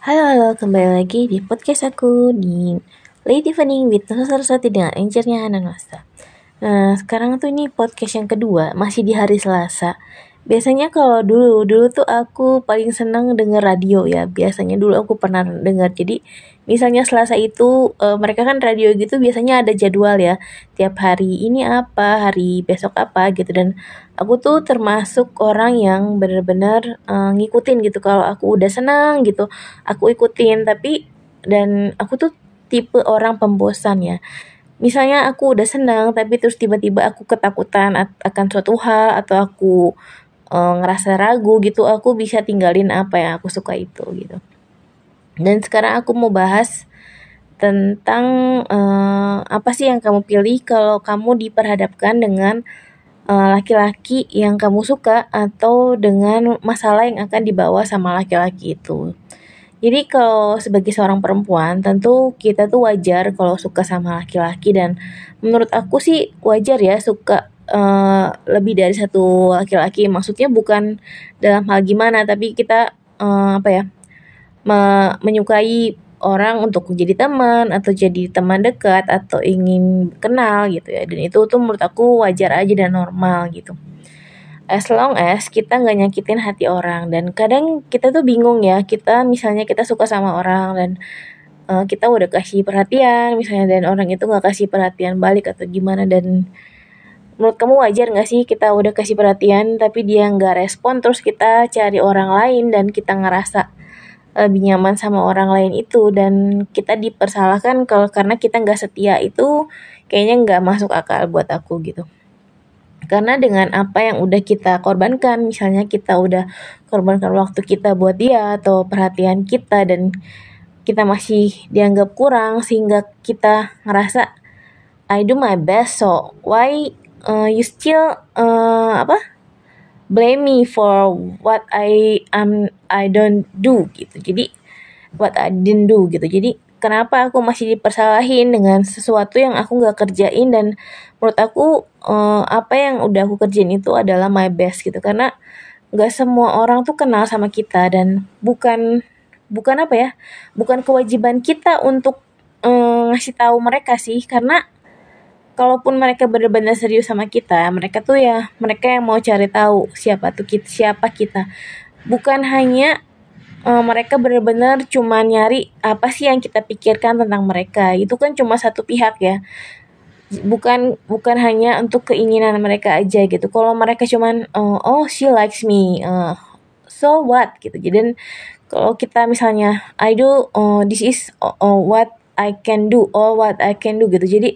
Halo, halo, kembali lagi di podcast aku di Lady Fanning with Nusa Saraswati dengan anchornya Hana Nosa. Nah, sekarang tuh ini podcast yang kedua, masih di hari Selasa. Biasanya kalau dulu, dulu tuh aku paling senang denger radio ya. Biasanya dulu aku pernah denger. Jadi, misalnya Selasa itu uh, mereka kan radio gitu biasanya ada jadwal ya. Tiap hari ini apa, hari besok apa gitu. Dan aku tuh termasuk orang yang benar-benar uh, ngikutin gitu. Kalau aku udah senang gitu, aku ikutin. Tapi dan aku tuh tipe orang pembosan ya. Misalnya aku udah senang tapi terus tiba-tiba aku ketakutan akan suatu hal atau aku uh, ngerasa ragu gitu aku bisa tinggalin apa yang aku suka itu gitu dan sekarang aku mau bahas tentang uh, apa sih yang kamu pilih kalau kamu diperhadapkan dengan eh, laki-laki uh, yang kamu suka atau dengan masalah yang akan dibawa sama laki-laki itu. Jadi kalau sebagai seorang perempuan tentu kita tuh wajar kalau suka sama laki-laki dan menurut aku sih wajar ya suka uh, lebih dari satu laki-laki maksudnya bukan dalam hal gimana tapi kita uh, apa ya me menyukai orang untuk jadi teman atau jadi teman dekat atau ingin kenal gitu ya. Dan itu tuh menurut aku wajar aja dan normal gitu. As long as kita nggak nyakitin hati orang. Dan kadang kita tuh bingung ya kita misalnya kita suka sama orang dan uh, kita udah kasih perhatian misalnya dan orang itu nggak kasih perhatian balik atau gimana. Dan menurut kamu wajar nggak sih kita udah kasih perhatian tapi dia nggak respon terus kita cari orang lain dan kita ngerasa lebih nyaman sama orang lain itu. Dan kita dipersalahkan kalau karena kita nggak setia itu kayaknya nggak masuk akal buat aku gitu. Karena dengan apa yang udah kita korbankan misalnya kita udah korbankan waktu kita buat dia atau perhatian kita dan kita masih dianggap kurang sehingga kita ngerasa I do my best so why uh, you still uh, apa blame me for what I am I don't do gitu. Jadi what I didn't do gitu. Jadi kenapa aku masih dipersalahin dengan sesuatu yang aku nggak kerjain dan menurut aku uh, apa yang udah aku kerjain itu adalah my best gitu. Karena nggak semua orang tuh kenal sama kita dan bukan bukan apa ya bukan kewajiban kita untuk uh, ngasih tahu mereka sih. Karena kalaupun mereka benar-benar serius sama kita, mereka tuh ya mereka yang mau cari tahu siapa tuh kita, siapa kita. Bukan hanya uh, mereka benar-benar cuma nyari apa sih yang kita pikirkan tentang mereka. Itu kan cuma satu pihak ya. Bukan bukan hanya untuk keinginan mereka aja gitu. Kalau mereka cuman uh, oh she likes me, uh, so what gitu. Jadi kalau kita misalnya I do uh, this is uh, what I can do, all what I can do gitu. Jadi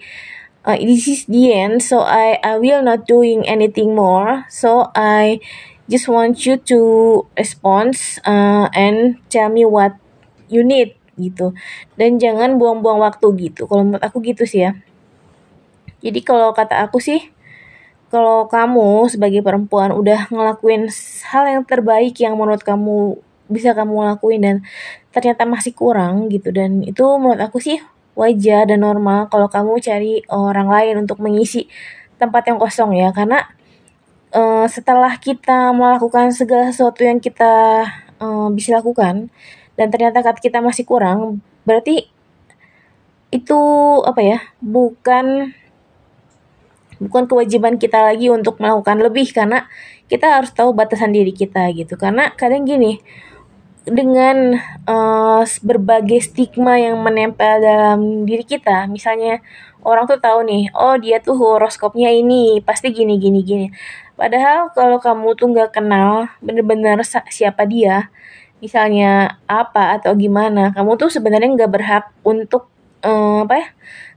uh, this is the end so I I will not doing anything more. So I just want you to respond uh, and tell me what you need gitu. Dan jangan buang-buang waktu gitu. Kalau menurut aku gitu sih ya. Jadi kalau kata aku sih kalau kamu sebagai perempuan udah ngelakuin hal yang terbaik yang menurut kamu bisa kamu lakuin dan ternyata masih kurang gitu. Dan itu menurut aku sih wajar dan normal kalau kamu cari orang lain untuk mengisi tempat yang kosong ya. Karena uh, setelah kita melakukan segala sesuatu yang kita uh, bisa lakukan dan ternyata kita masih kurang berarti itu apa ya bukan bukan kewajiban kita lagi untuk melakukan lebih. Karena kita harus tahu batasan diri kita gitu. Karena kadang gini dengan uh, berbagai stigma yang menempel dalam diri kita. Misalnya orang tuh tahu nih, oh dia tuh horoskopnya ini, pasti gini gini gini. Padahal kalau kamu tuh nggak kenal bener-bener siapa dia, misalnya apa atau gimana, kamu tuh sebenarnya nggak berhak untuk uh, apa ya?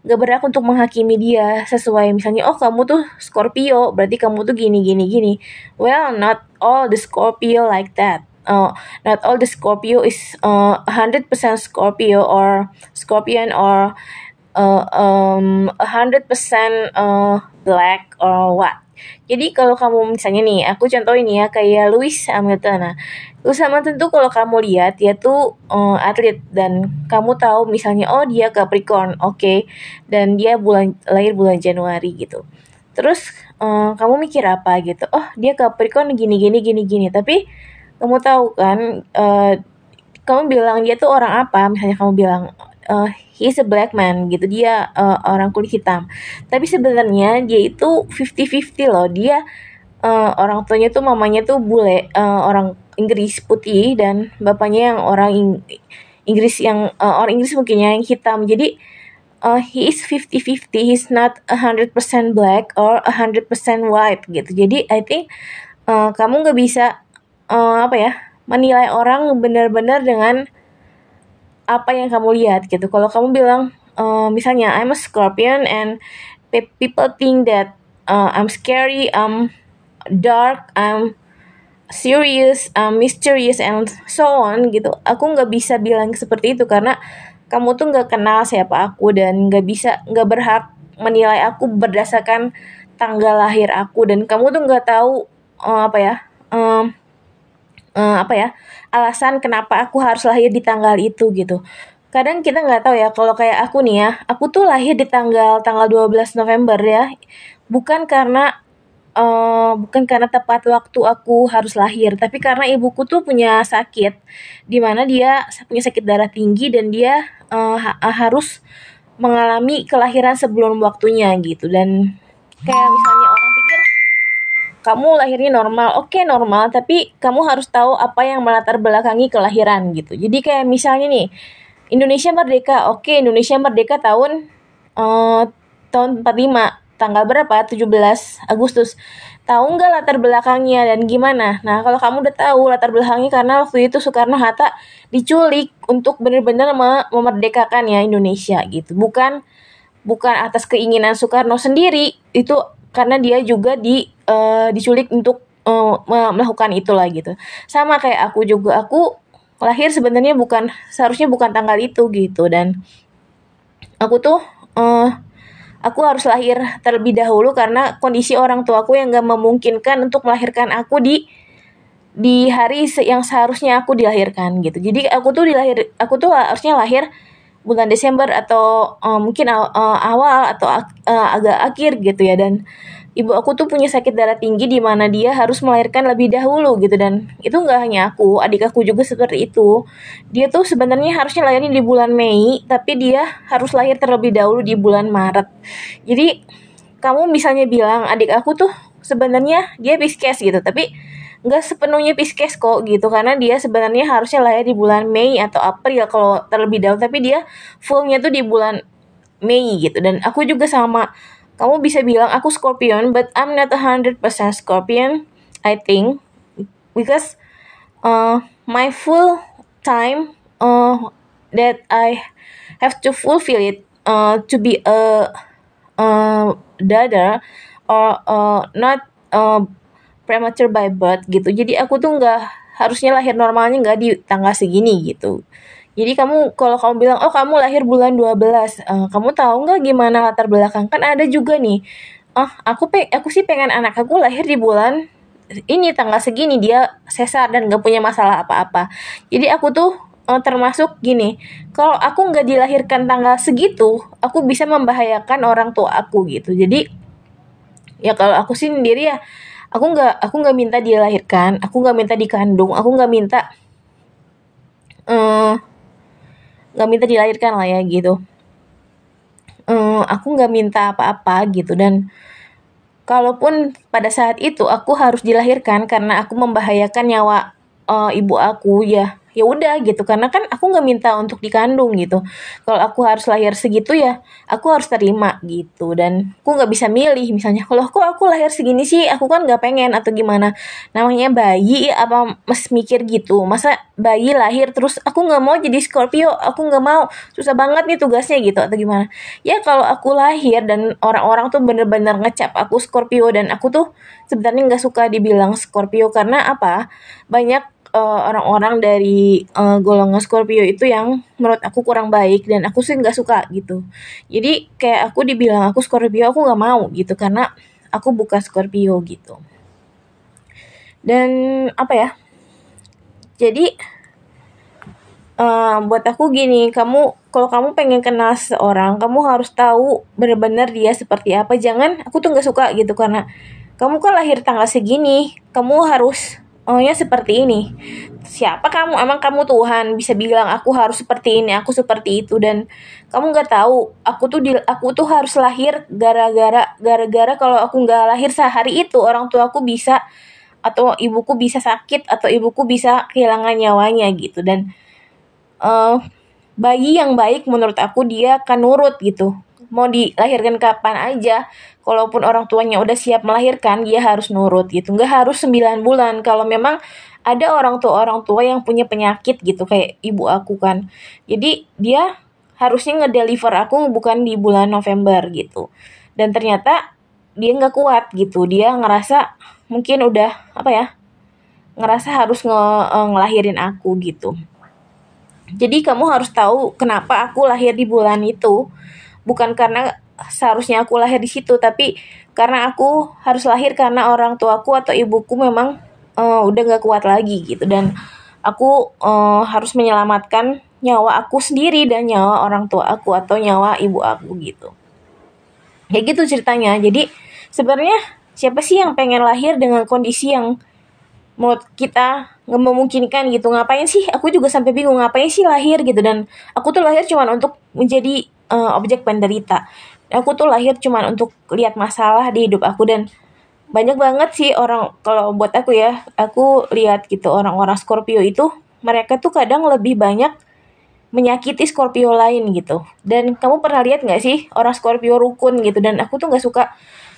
Nggak berhak untuk menghakimi dia sesuai misalnya, oh kamu tuh Scorpio, berarti kamu tuh gini gini gini. Well, not all the Scorpio like that uh, not all the Scorpio is uh, 100% Scorpio or Scorpion or uh, um, 100% uh, black or what. Jadi kalau kamu misalnya nih, aku contoh ini ya kayak Lewis Hamilton. Nah, Lewis Hamilton tuh kalau kamu lihat dia tuh uh, atlet dan kamu tahu misalnya oh dia Capricorn, oke, okay, dan dia bulan lahir bulan Januari gitu. Terus uh, kamu mikir apa gitu? Oh dia Capricorn gini gini gini gini. Tapi kamu tahu kan uh, kamu bilang dia tuh orang apa? Misalnya kamu bilang uh, he's a black man gitu dia uh, orang kulit hitam. Tapi sebenarnya dia itu 50-50 loh. Dia uh, orang tuanya tuh mamanya tuh bule uh, orang Inggris putih dan bapaknya yang orang Ing Inggris yang uh, orang Inggris mungkin yang hitam. Jadi uh, he is 50-50 he's not 100% black or 100% white gitu. Jadi I think uh, kamu nggak bisa uh, apa ya menilai orang benar-benar dengan apa yang kamu lihat gitu. Kalau kamu bilang uh, misalnya I'm a Scorpion and people think that uh, I'm scary, I'm dark, I'm serious, I'm mysterious and so on gitu. Aku nggak bisa bilang seperti itu karena kamu tuh nggak kenal siapa aku dan nggak bisa nggak berhak menilai aku berdasarkan tanggal lahir aku dan kamu tuh nggak tahu uh, apa ya um, uh, apa ya alasan kenapa aku harus lahir di tanggal itu gitu. Kadang kita nggak tahu ya kalau kayak aku nih ya aku tuh lahir di tanggal tanggal 12 November ya. Bukan karena uh, bukan karena tepat waktu aku harus lahir tapi karena ibuku tuh punya sakit di mana dia punya sakit darah tinggi dan dia uh, ha harus mengalami kelahiran sebelum waktunya gitu. Dan kayak misalnya orang kamu lahirnya normal, oke okay, normal, tapi kamu harus tahu apa yang melatar belakangi kelahiran gitu. Jadi kayak misalnya nih, Indonesia merdeka, oke okay, Indonesia merdeka tahun uh, tahun 45, tanggal berapa? 17 Agustus. Tahu nggak latar belakangnya dan gimana? Nah, kalau kamu udah tahu latar belakangnya karena waktu itu Soekarno Hatta diculik untuk benar-benar memerdekakan ya Indonesia gitu. Bukan bukan atas keinginan Soekarno sendiri, itu karena dia juga di uh, diculik untuk uh, melakukan itulah gitu. Sama kayak aku juga aku lahir sebenarnya bukan seharusnya bukan tanggal itu gitu. Dan aku tuh uh, aku harus lahir terlebih dahulu karena kondisi orang tuaku yang gak memungkinkan untuk melahirkan aku di di hari yang seharusnya aku dilahirkan gitu. Jadi aku tuh dilahir aku tuh harusnya lahir bulan Desember atau uh, mungkin uh, awal atau uh, agak akhir gitu ya. Dan ibu aku tuh punya sakit darah tinggi di mana dia harus melahirkan lebih dahulu gitu. Dan itu nggak hanya aku adik aku juga seperti itu. Dia tuh sebenarnya harusnya lahirnya di bulan Mei tapi dia harus lahir terlebih dahulu di bulan Maret. Jadi kamu misalnya bilang adik aku tuh sebenarnya dia Pisces gitu tapi nggak sepenuhnya Pisces kok gitu karena dia sebenarnya harusnya lahir di bulan Mei atau April kalau terlebih dahulu tapi dia fullnya tuh di bulan Mei gitu dan aku juga sama kamu bisa bilang aku Scorpion, but I'm not a hundred percent Scorpion. I think because uh, my full time uh, that I have to fulfill it uh, to be a uh, daughter or uh, not uh, premature by birth gitu. Jadi aku tuh nggak harusnya lahir normalnya nggak di tanggal segini gitu. Jadi kamu kalau kamu bilang oh kamu lahir bulan 12, uh, eh, kamu tahu nggak gimana latar belakang? Kan ada juga nih. Oh, aku pe aku sih pengen anak aku lahir di bulan ini tanggal segini dia sesar dan gak punya masalah apa-apa. Jadi aku tuh uh, termasuk gini, kalau aku nggak dilahirkan tanggal segitu, aku bisa membahayakan orang tua aku gitu. Jadi ya kalau aku sih sendiri ya, aku nggak aku nggak minta dilahirkan, aku nggak minta dikandung, aku nggak minta uh, nggak minta dilahirkan lah ya gitu. Um, aku nggak minta apa-apa gitu. Dan kalaupun pada saat itu aku harus dilahirkan karena aku membahayakan nyawa uh, ibu aku ya ya udah gitu. Karena kan aku nggak minta untuk dikandung gitu. Kalau aku harus lahir segitu ya aku harus terima gitu. Dan aku nggak bisa milih misalnya kalau aku aku lahir segini sih? Aku kan nggak pengen atau gimana. Namanya bayi apa mas mikir gitu. Masa bayi lahir terus aku nggak mau jadi Scorpio? Aku nggak mau. Susah banget nih tugasnya gitu atau gimana. Ya kalau aku lahir dan orang-orang tuh bener-bener ngecap aku Scorpio dan aku tuh sebenarnya nggak suka dibilang Scorpio. Karena apa? Banyak eh, orang-orang dari uh, golongan Scorpio itu yang menurut aku kurang baik dan aku sih nggak suka gitu. Jadi kayak aku dibilang aku Scorpio aku nggak mau gitu karena aku bukan Scorpio gitu. Dan apa ya? Jadi uh, buat aku gini kamu kalau kamu pengen kenal seseorang kamu harus tahu benar-benar dia seperti apa. Jangan aku tuh nggak suka gitu karena kamu kan lahir tanggal segini kamu harus oh ya seperti ini. Siapa kamu? Emang kamu Tuhan bisa bilang aku harus seperti ini aku seperti itu. Dan kamu nggak tahu aku tuh di, aku tuh harus lahir gara-gara gara-gara kalau aku nggak lahir sehari itu orang tua aku bisa atau ibuku bisa sakit atau ibuku bisa kehilangan nyawanya gitu. Dan uh, bayi yang baik menurut aku dia akan nurut gitu mau dilahirkan kapan aja. Kalaupun orang tuanya udah siap melahirkan dia harus nurut gitu. Nggak harus 9 bulan. Kalau memang ada orang tua orang tua yang punya penyakit gitu kayak ibu aku kan. Jadi dia harusnya ngedeliver aku bukan di bulan November gitu. Dan ternyata dia nggak kuat gitu. Dia ngerasa mungkin udah apa ya ngerasa harus nge eh, ngelahirin aku gitu. Jadi kamu harus tahu kenapa aku lahir di bulan itu bukan karena seharusnya aku lahir di situ tapi karena aku harus lahir karena orang tuaku atau ibuku memang uh, udah gak kuat lagi gitu. Dan aku uh, harus menyelamatkan nyawa aku sendiri dan nyawa orang tua aku atau nyawa ibu aku gitu. Kayak gitu ceritanya. Jadi sebenarnya siapa sih yang pengen lahir dengan kondisi yang menurut kita nggak memungkinkan gitu? Ngapain sih? Aku juga sampai bingung ngapain sih lahir gitu? Dan aku tuh lahir cuma untuk menjadi uh, objek penderita. Aku tuh lahir cuman untuk lihat masalah di hidup aku dan banyak banget sih orang kalau buat aku ya, aku lihat gitu orang-orang Scorpio itu mereka tuh kadang lebih banyak menyakiti Scorpio lain gitu. Dan kamu pernah lihat nggak sih orang Scorpio rukun gitu? Dan aku tuh nggak suka.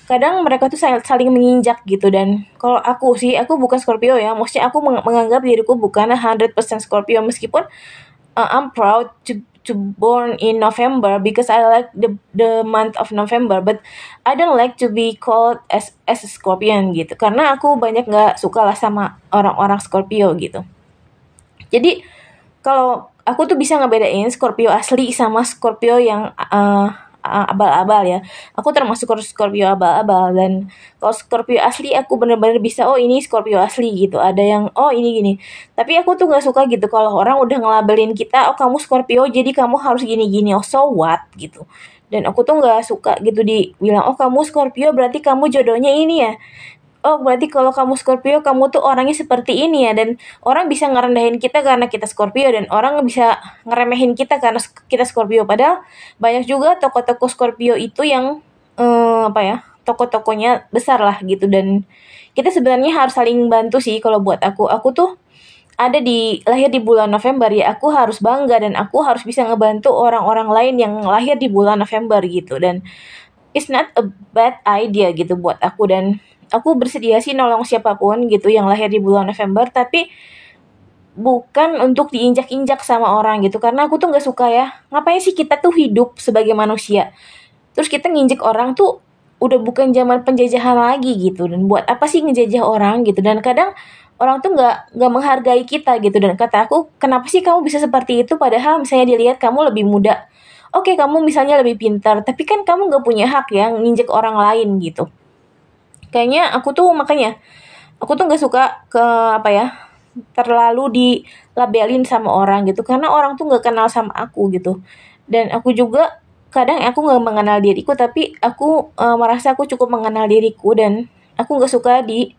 Kadang mereka tuh saling menginjak gitu. Dan kalau aku sih aku bukan Scorpio ya. Maksudnya aku menganggap diriku bukan 100% Scorpio. Meskipun uh, I'm proud to to born in November because I like the the month of November but I don't like to be called as as a Scorpion gitu. Karena aku banyak nggak suka lah sama orang-orang Scorpio gitu. Jadi kalau aku tuh bisa ngebedain Scorpio asli sama Scorpio yang uh, abal-abal ya. Aku termasuk Scorpio abal-abal dan kalau Scorpio asli aku bener-bener bisa oh ini Scorpio asli gitu. Ada yang oh ini gini. Tapi aku tuh nggak suka gitu kalau orang udah ngelabelin kita oh kamu Scorpio jadi kamu harus gini-gini. Oh so what gitu. Dan aku tuh nggak suka gitu dibilang oh kamu Scorpio berarti kamu jodohnya ini ya oh berarti kalau kamu Scorpio kamu tuh orangnya seperti ini ya. Dan orang bisa ngerendahin kita karena kita Scorpio dan orang bisa ngeremehin kita karena kita Scorpio. Padahal banyak juga toko-toko Scorpio itu yang eh, apa ya toko-tokonya besar lah gitu. Dan kita sebenarnya harus saling bantu sih kalau buat aku. Aku tuh ada di lahir di bulan November ya. Aku harus bangga dan aku harus bisa ngebantu orang-orang lain yang lahir di bulan November gitu. Dan it's not a bad idea gitu buat aku. Dan aku bersedia sih nolong siapa pun gitu yang lahir di bulan November tapi bukan untuk diinjak-injak sama orang gitu. Karena aku tuh nggak suka ya ngapain sih kita tuh hidup sebagai manusia? Terus kita nginjek orang tuh udah bukan zaman penjajahan lagi gitu. Dan buat apa sih ngejajah orang gitu? Dan kadang orang tuh nggak nggak menghargai kita gitu. Dan kata aku kenapa sih kamu bisa seperti itu? Padahal misalnya dilihat kamu lebih muda. Oke kamu misalnya lebih pintar tapi kan kamu nggak punya hak ya nginjek orang lain gitu kayaknya aku tuh makanya aku tuh nggak suka ke apa ya terlalu dilabelin sama orang gitu. Karena orang tuh nggak kenal sama aku gitu. Dan aku juga kadang aku nggak mengenal diriku tapi aku uh, merasa aku cukup mengenal diriku. Dan aku nggak suka di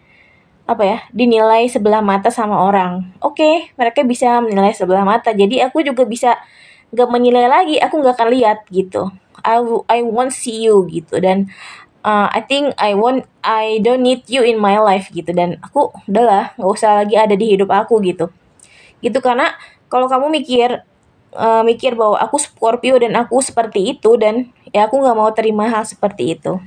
apa ya dinilai sebelah mata sama orang. Oke okay, mereka bisa menilai sebelah mata. Jadi aku juga bisa nggak menilai lagi. Aku nggak akan lihat gitu. I I won't see you gitu. Dan uh, I think I won't I don't need you in my life gitu. Dan aku udahlah nggak usah lagi ada di hidup aku gitu. Gitu karena kalau kamu mikir uh, mikir bahwa aku Scorpio dan aku seperti itu dan ya aku nggak mau terima hal seperti itu